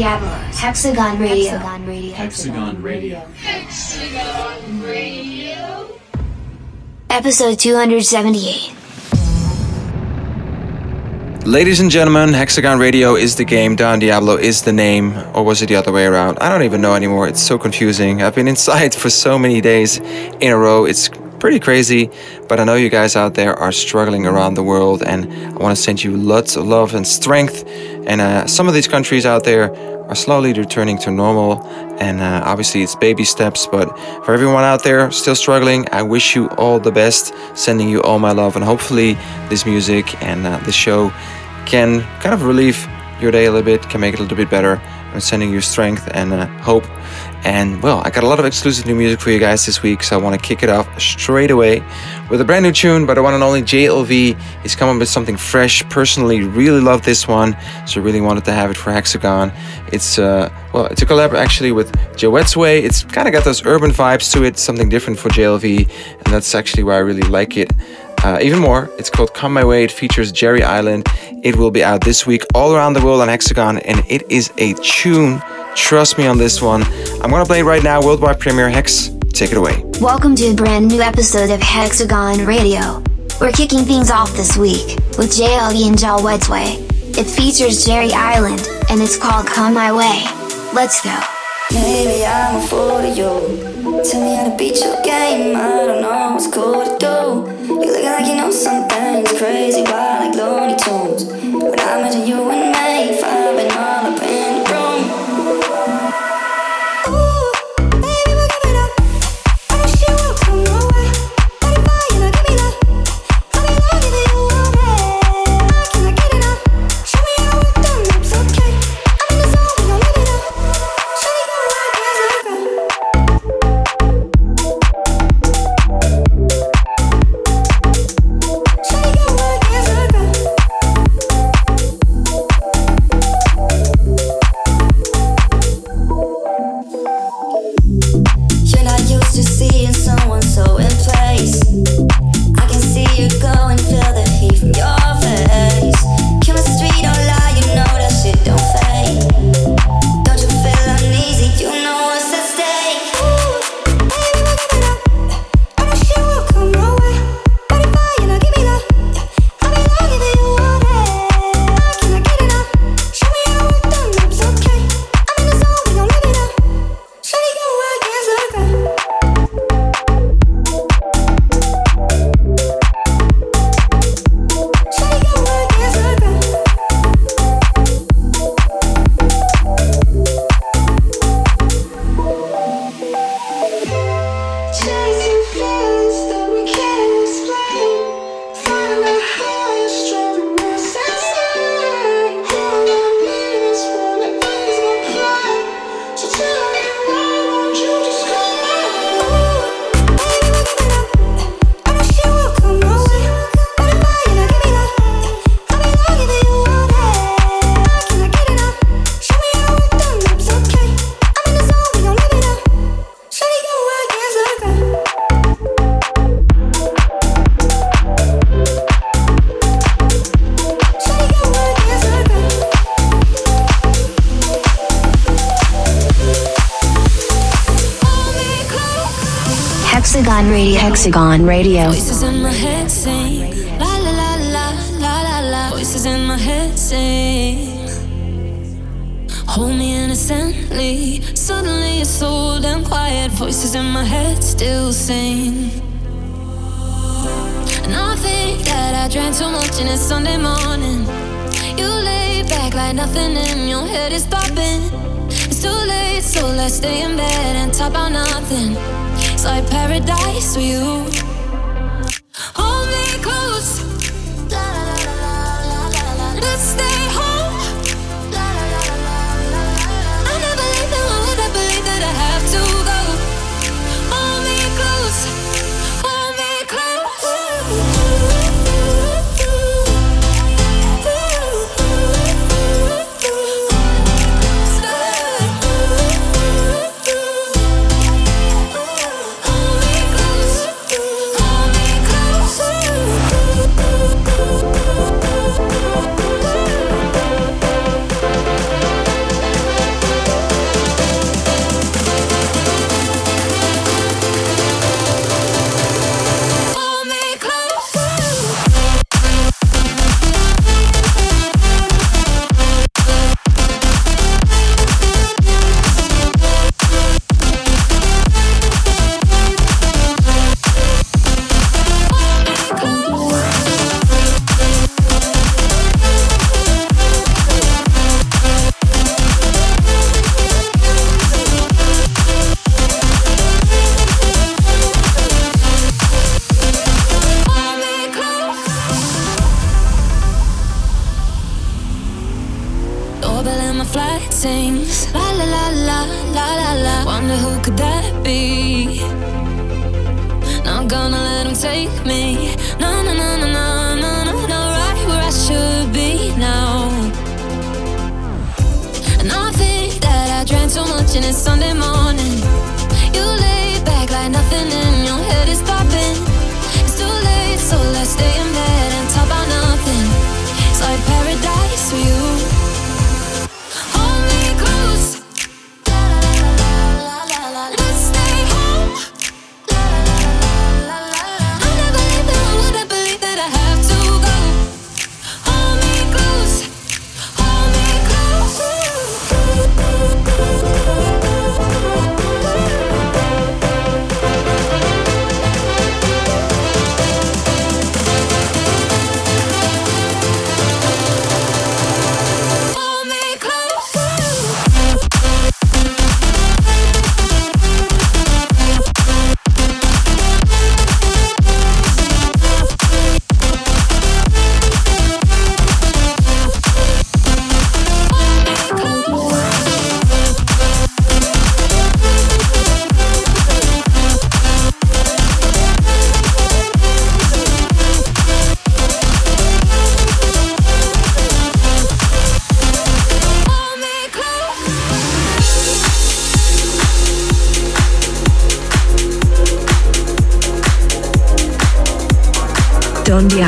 Don Diablo's Hexagon Radio. Hexagon Radio. Episode 278. Ladies and gentlemen, Hexagon Radio is the game, Don Diablo is the name, or was it the other way around? I don't even know anymore. It's so confusing. I've been inside for so many days in a row. It's pretty crazy, but I know you guys out there are struggling around the world, and I want to send you lots of love and strength. And uh, some of these countries out there are slowly returning to normal, and uh, obviously it's baby steps. But for everyone out there still struggling, I wish you all the best. Sending you all my love, and hopefully this music and uh, the show can kind of relieve your day a little bit, can make it a little bit better. I'm sending you strength and uh, hope. And well, I got a lot of exclusive new music for you guys this week, so I want to kick it off straight away with a brand new tune by the one and only JLV. He's coming with something fresh. Personally, really love this one, so really wanted to have it for Hexagon. It's uh, well, it's a collab actually with Joette's Way. It's kind of got those urban vibes to it, something different for JLV, and that's actually why I really like it. Uh, even more, it's called Come My Way. It features Jerry Island. It will be out this week all around the world on Hexagon, and it is a tune. Trust me on this one. I'm gonna play it right now, worldwide premiere Hex. Take it away. Welcome to a brand new episode of Hexagon Radio. We're kicking things off this week with JLV and Jal Way. It features Jerry Island and it's called Come My Way. Let's go. Maybe I'm a fool to you. Tell me how to beat your game. I don't know what's cool to do. You looking like you know something crazy, wild like Looney Tunes. When I imagine you and Hexagon Radio.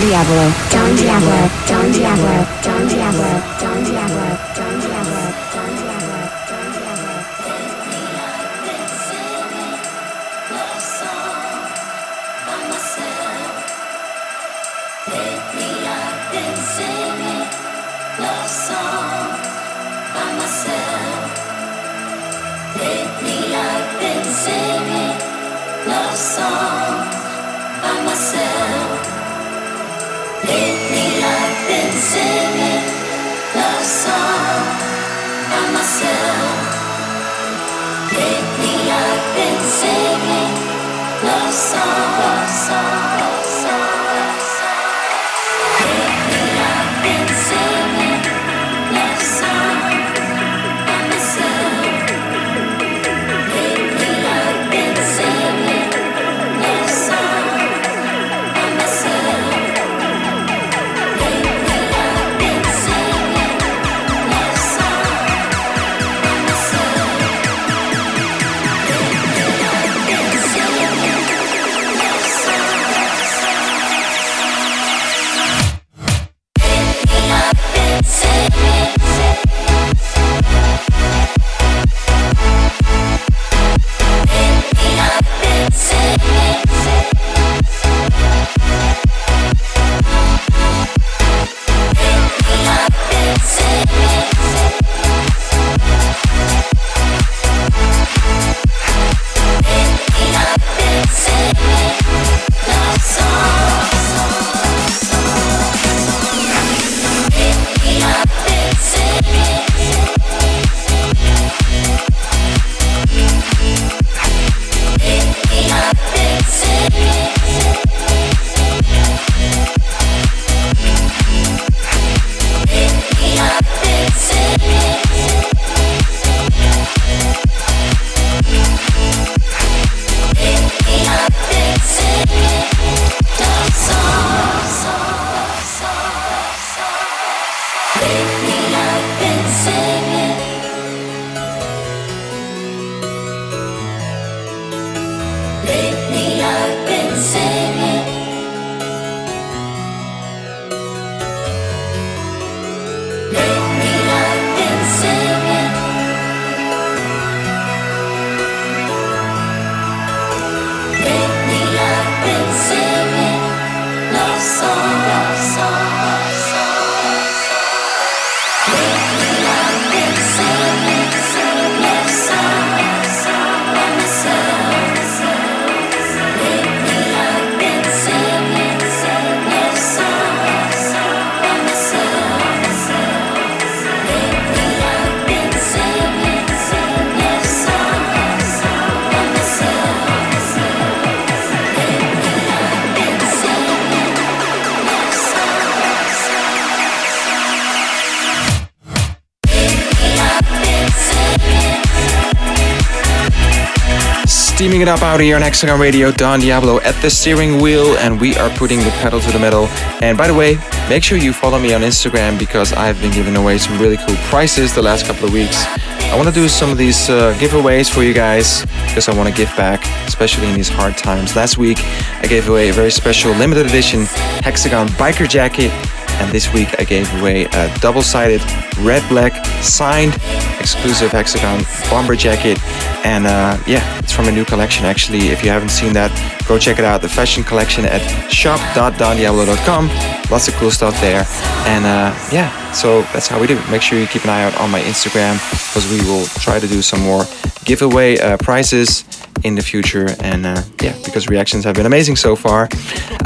Diablo, Don Diablo, Don Diablo, Don Diablo, it up out here on Hexagon Radio, Don Diablo at the steering wheel, and we are putting the pedal to the metal. And by the way, make sure you follow me on Instagram because I've been giving away some really cool prizes the last couple of weeks. I want to do some of these uh, giveaways for you guys because I want to give back, especially in these hard times. Last week, I gave away a very special limited edition Hexagon biker jacket, and this week I gave away a double sided red black signed exclusive Hexagon bomber jacket. And uh, yeah, it's from a new collection actually. If you haven't seen that, go check it out. The fashion collection at shop.dondiablo.com. Lots of cool stuff there. And uh, yeah, so that's how we do. Make sure you keep an eye out on my Instagram because we will try to do some more giveaway uh, prizes in the future. And uh, yeah, because reactions have been amazing so far.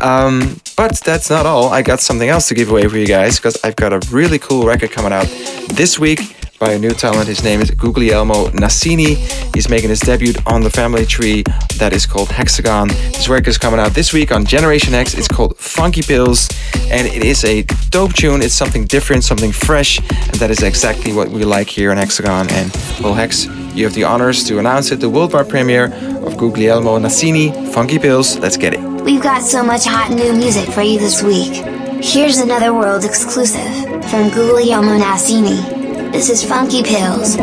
Um, but that's not all. I got something else to give away for you guys because I've got a really cool record coming out this week by a new talent. His name is Guglielmo Nassini. He's making his debut on the family tree that is called Hexagon. His work is coming out this week on Generation Hex. It's called Funky Pills and it is a dope tune. It's something different, something fresh, and that is exactly what we like here on Hexagon. And well, Hex, you have the honors to announce it, the worldwide premiere of Guglielmo Nassini, Funky Pills. Let's get it. We've got so much hot new music for you this week. Here's another world exclusive from Guglielmo Nassini. This is Funky Pills.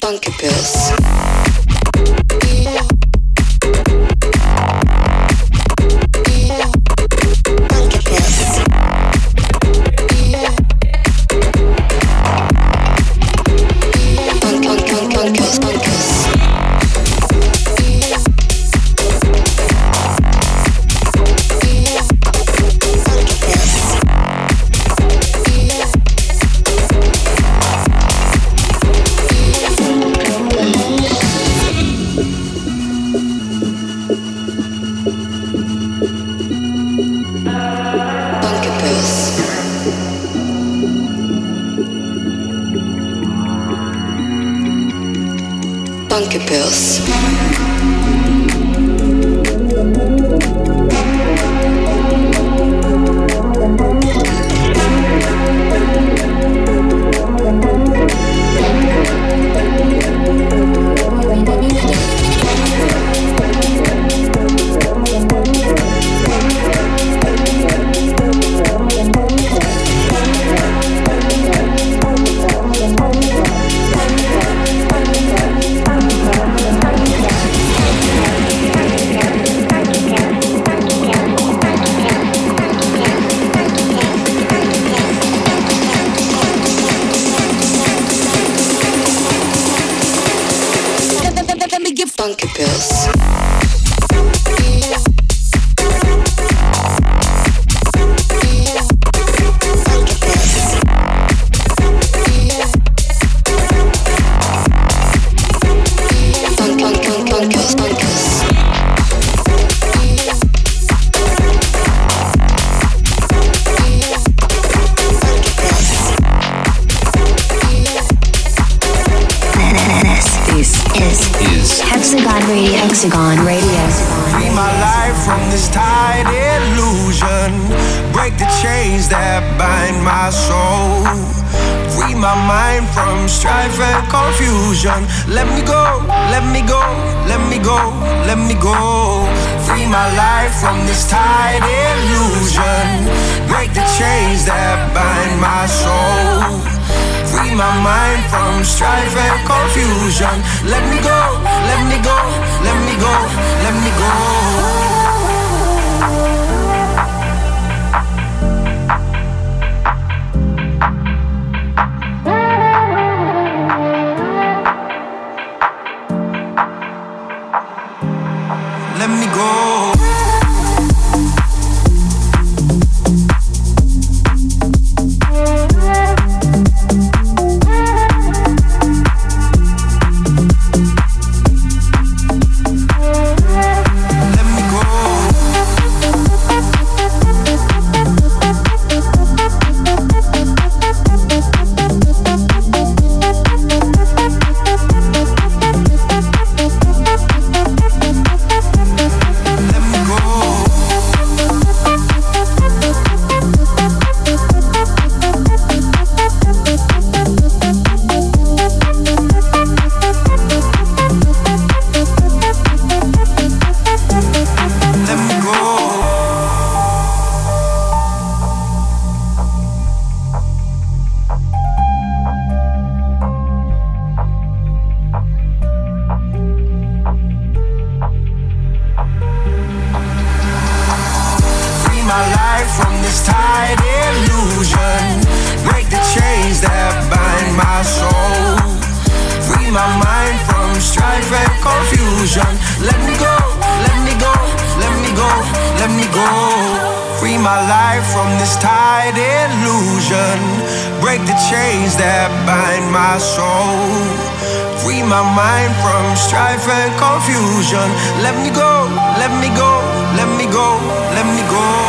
Funky pills. pulse. my soul. Free my mind from strife and confusion. Let me go, let me go, let me go, let me go. me go, let me go, let me go, let me go.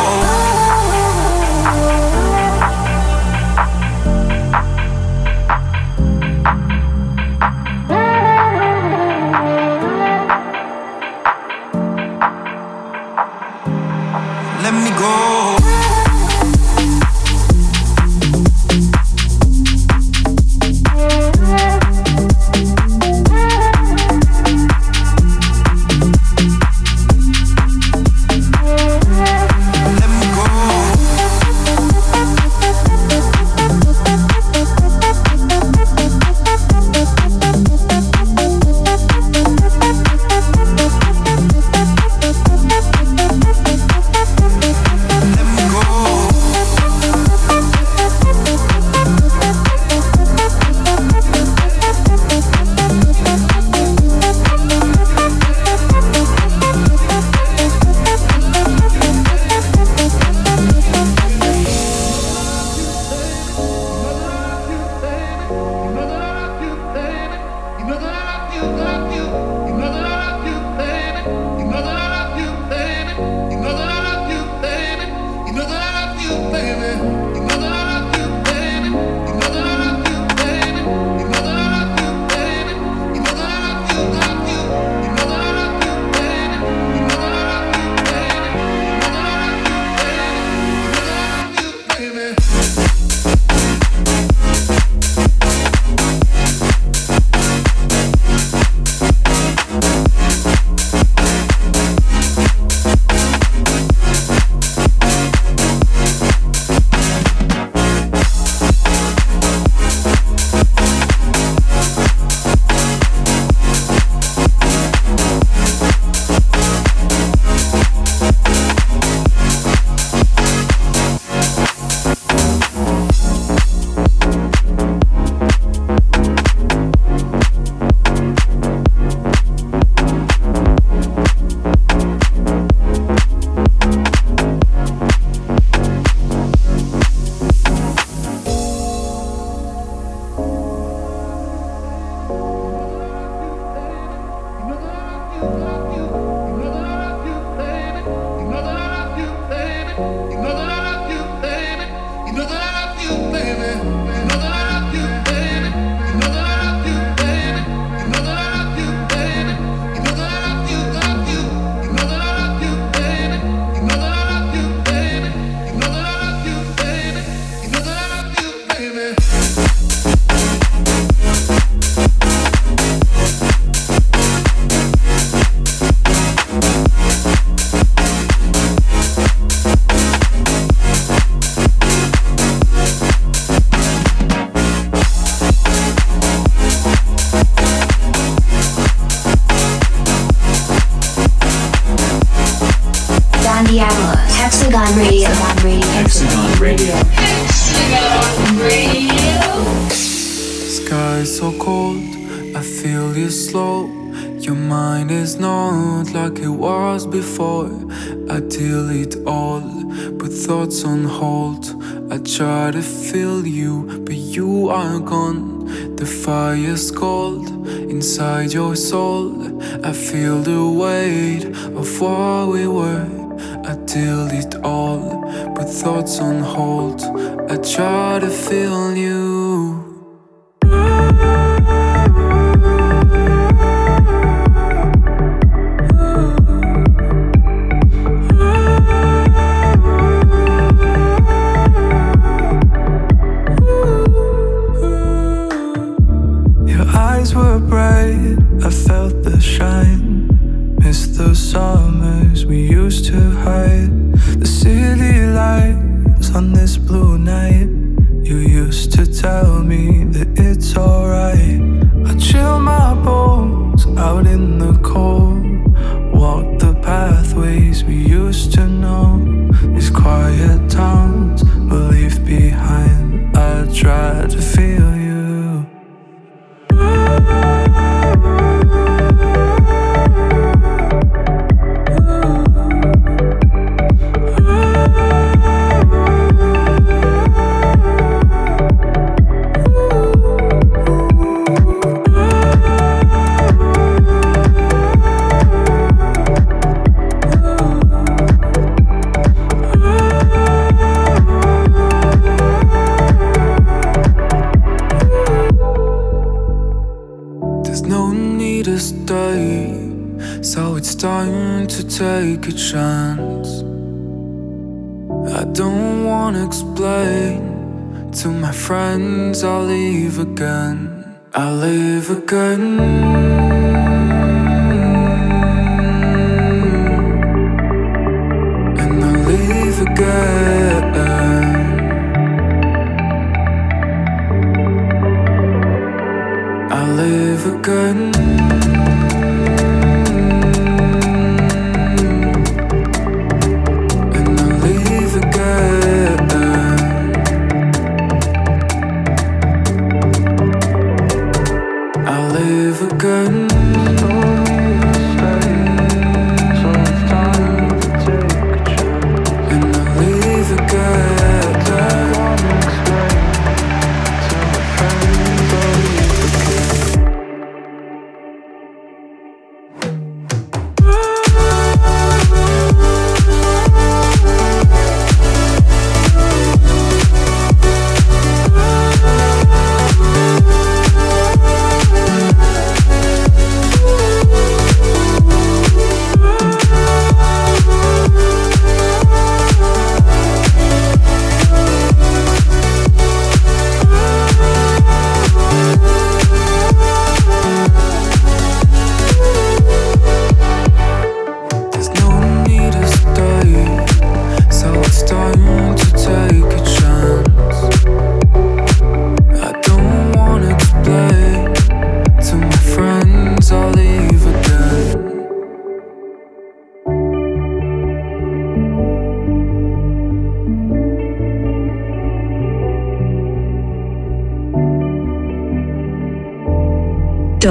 delete all, put thoughts on hold. I try to feel you. live again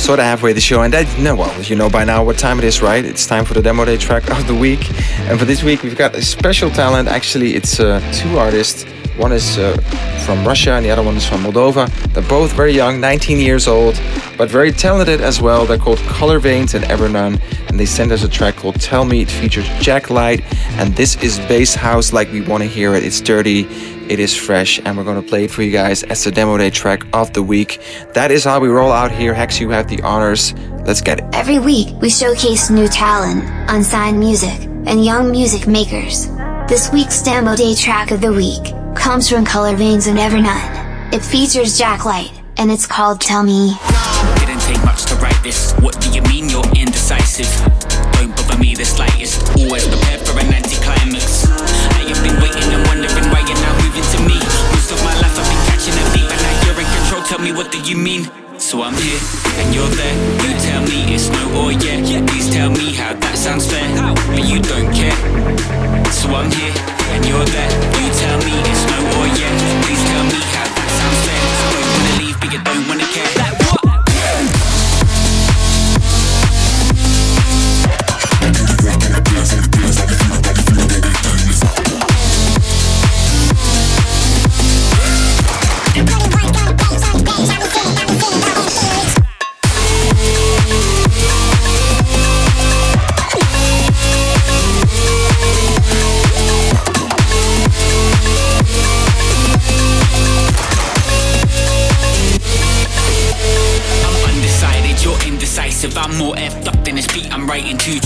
Sort of halfway the show, and that, no, well, you know by now what time it is, right? It's time for the demo day track of the week. And for this week, we've got a special talent. Actually, it's uh, two artists. One is uh, from Russia and the other one is from Moldova. They're both very young, 19 years old, but very talented as well. They're called Color Veins and Evernone, and they sent us a track called Tell Me. It features Jack Light, and this is bass house like we want to hear it. It's dirty, it is fresh, and we're gonna play it for you guys as the demo day track of the week. That is how we roll out here. Hex, you have the honors. Let's get it. Every week, we showcase new talent, unsigned music, and young music makers. This week's demo day track of the week comes from Color Veins and Evernone. It features Jack Light, and it's called Tell Me. Didn't take much to write this. What do you mean you're indecisive? Don't bother me the slightest. Always prepared for an anticlimax. I have been waiting me what do you mean? So I'm here and you're there. You tell me it's no or yeah. yeah. Please tell me how that sounds fair, but you don't care. So I'm here and you're there. You tell me it's no or yeah. Please tell me how that sounds fair. I don't wanna leave, but you don't wanna care.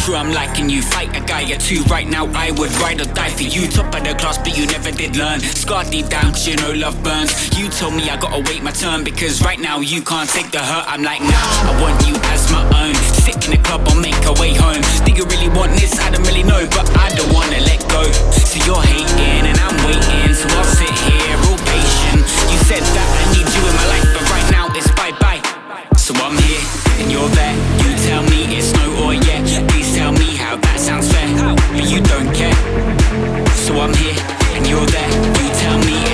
True. I'm liking you, fight a guy or two. Right now, I would ride or die for you. Top of the class, but you never did learn. Scarred deep down, 'cause you know love burns. You told me I gotta wait my turn because right now you can't take the hurt. I'm like, nah, I want you as my own. Sit in the club, I'll make a way home. Do you really want this? I don't really know, but I don't wanna let go. So you're hating and I'm waiting, so I'll sit here all patient. You said that I need you in my life, but right now it's bye bye. So I'm here and you're there. You tell me it's I'm here and you're there. You tell me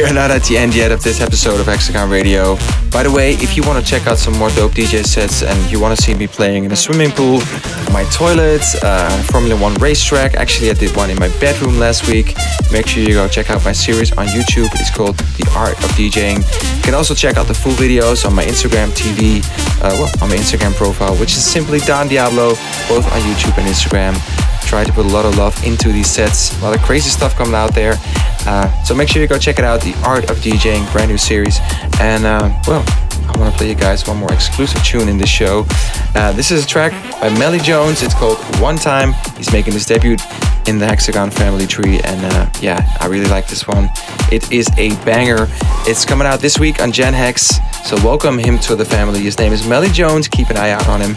We are not at the end yet of this episode of Hexagon Radio. By the way, if you want to check out some more dope DJ sets and you want to see me playing in a swimming pool, my toilet, uh, Formula One racetrack, actually, I did one in my bedroom last week. Make sure you go check out my series on YouTube. It's called The Art of DJing. You can also check out the full videos on my Instagram TV, uh, well, on my Instagram profile, which is simply Don Diablo, both on YouTube and Instagram try to put a lot of love into these sets. A lot of crazy stuff coming out there. Uh, so make sure you go check it out. The Art of DJing, brand new series. And uh, well, I want to play you guys one more exclusive tune in this show. Uh, this is a track by Melly Jones. It's called One Time. He's making his debut in the Hexagon family tree. And uh, yeah, I really like this one. It is a banger. It's coming out this week on Gen Hex. So welcome him to the family. His name is Melly Jones. Keep an eye out on him.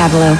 Diablo.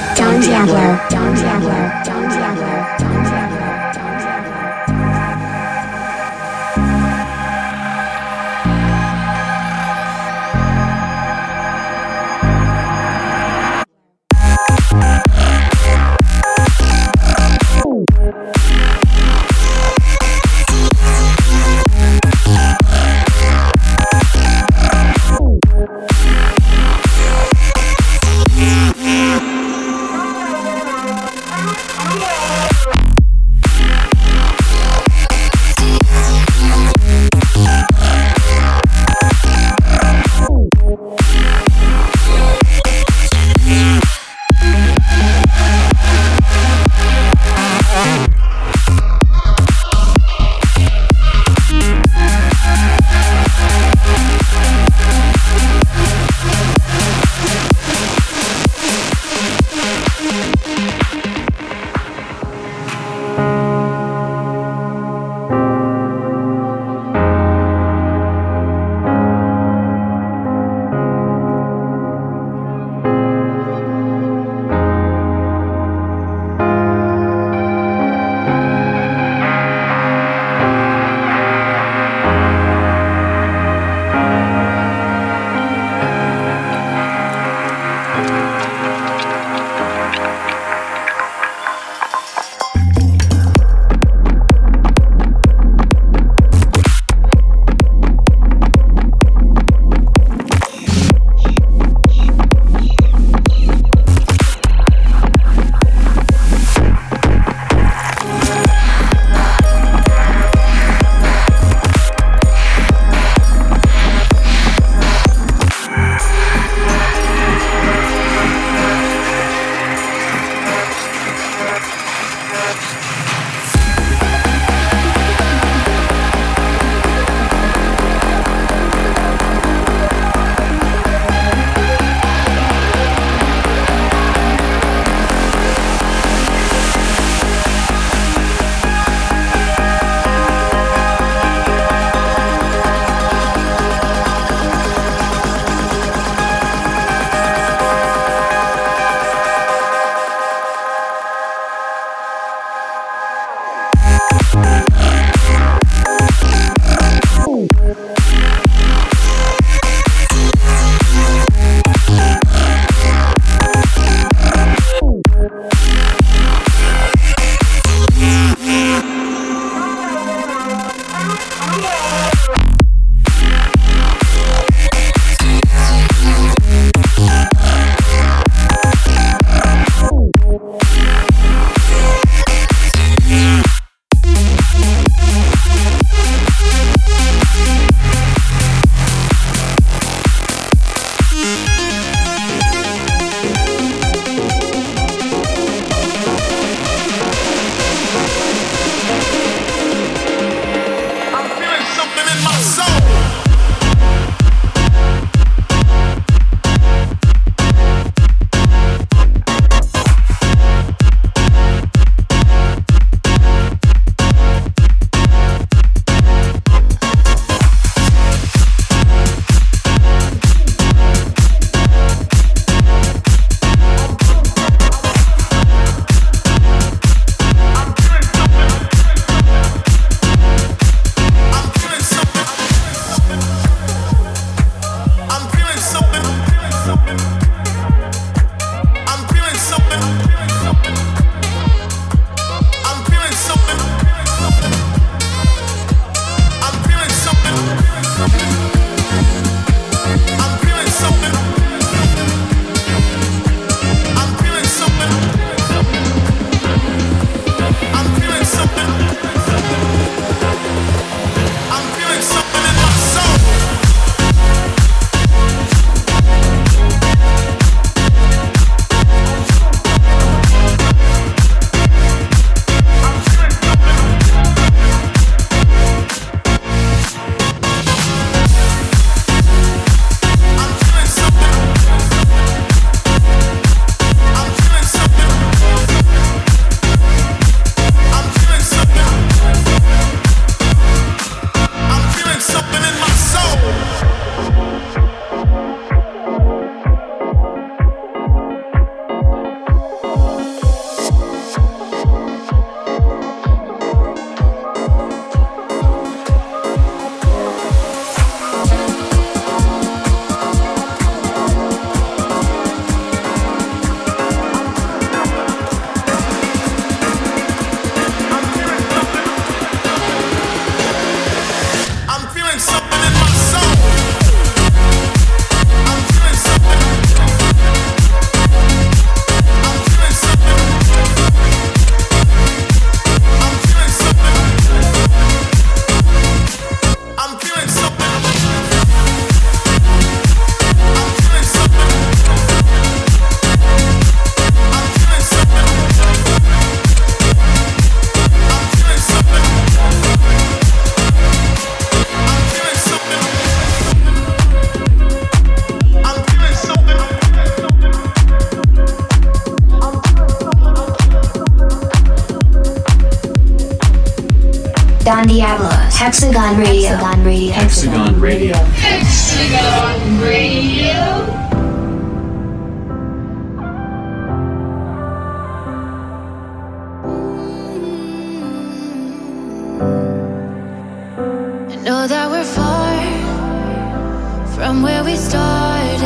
Started,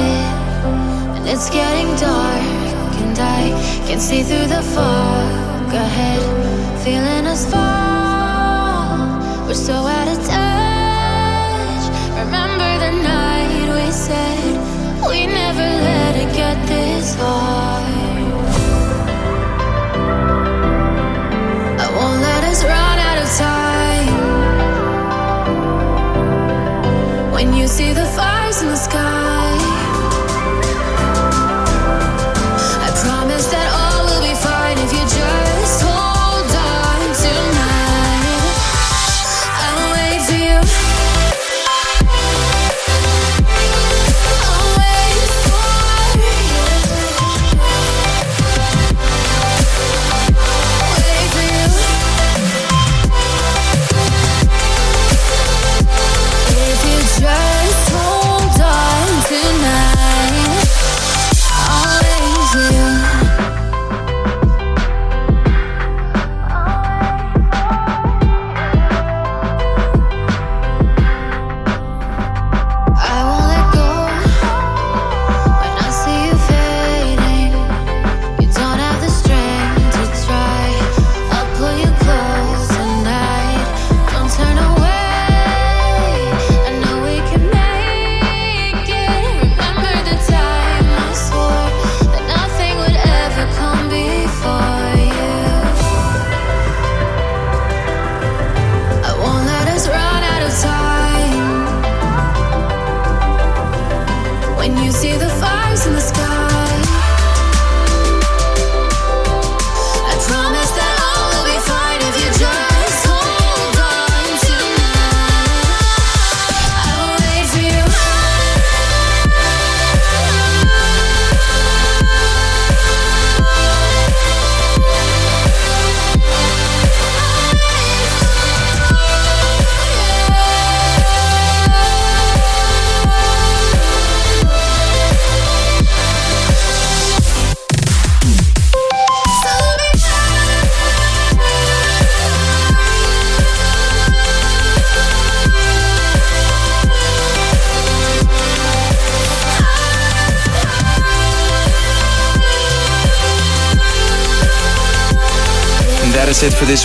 and it's getting dark, and I can see through the fog ahead, feeling us fall. We're so out of touch. In the sky,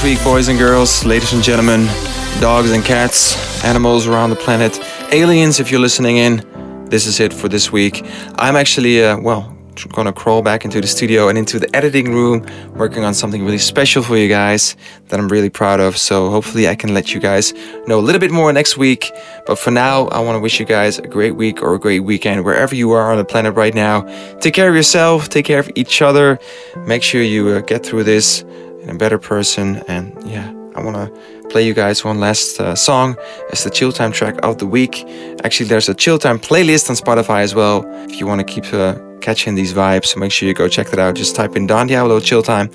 week, boys and girls, ladies and gentlemen, dogs and cats, animals around the planet, aliens, if you're listening in. This is it for this week. I'm actually, uh, well, gonna crawl back into the studio and into the editing room, working on something really special for you guys that I'm really proud of. So hopefully, I can let you guys know a little bit more next week. But for now, I want to wish you guys a great week or a great weekend wherever you are on the planet right now. Take care of yourself, take care of each other. Make sure you uh, get through this and a better person. And yeah, I want to play you guys one last uh, song as the chill time track of the week. Actually, there's a chill time playlist on Spotify as well. If you want to keep uh, catching these vibes, so make sure you go check that out. Just type in Don Diablo chill time.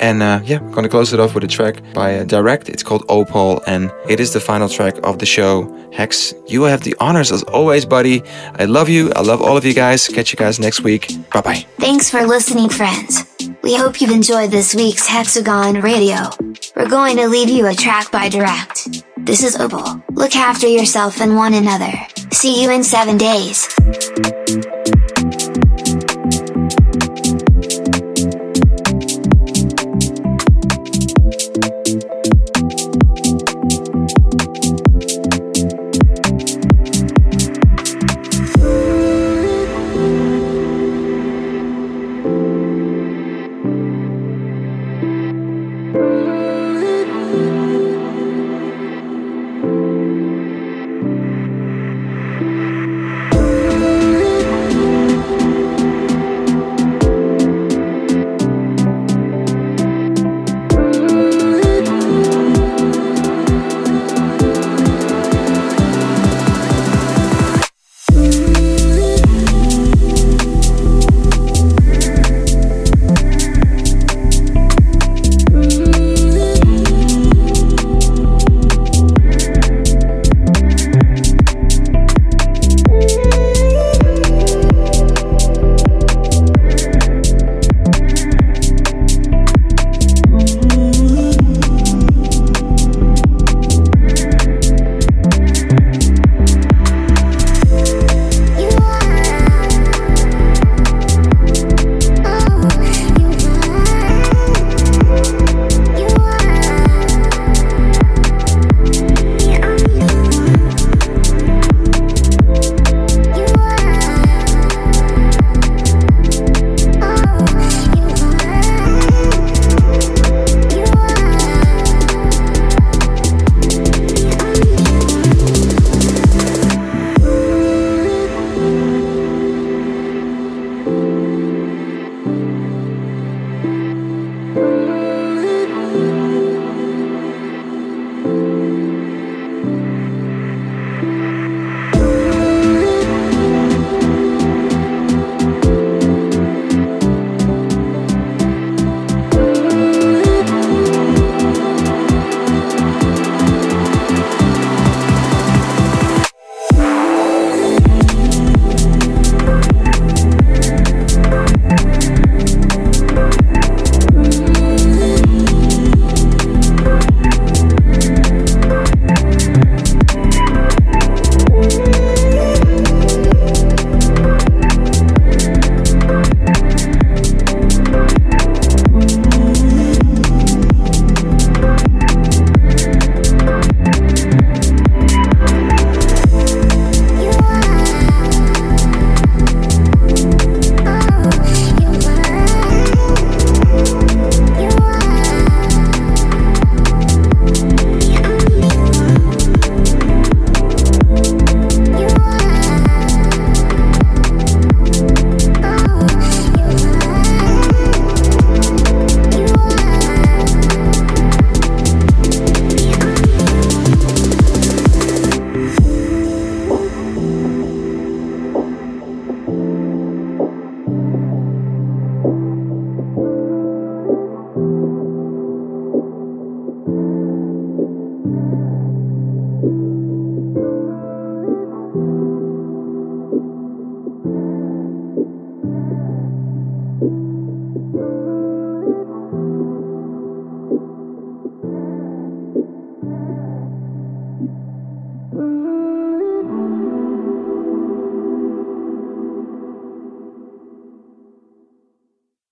And uh, yeah, I'm gonna close it off with a track by uh, Direct. It's called Opal, and it is the final track of the show. Hex, you have the honors as always, buddy. I love you. I love all of you guys. Catch you guys next week. Bye bye. Thanks for listening, friends. We hope you've enjoyed this week's Hexagon Radio. We're going to leave you a track by Direct. This is Opal. Look after yourself and one another. See you in seven days.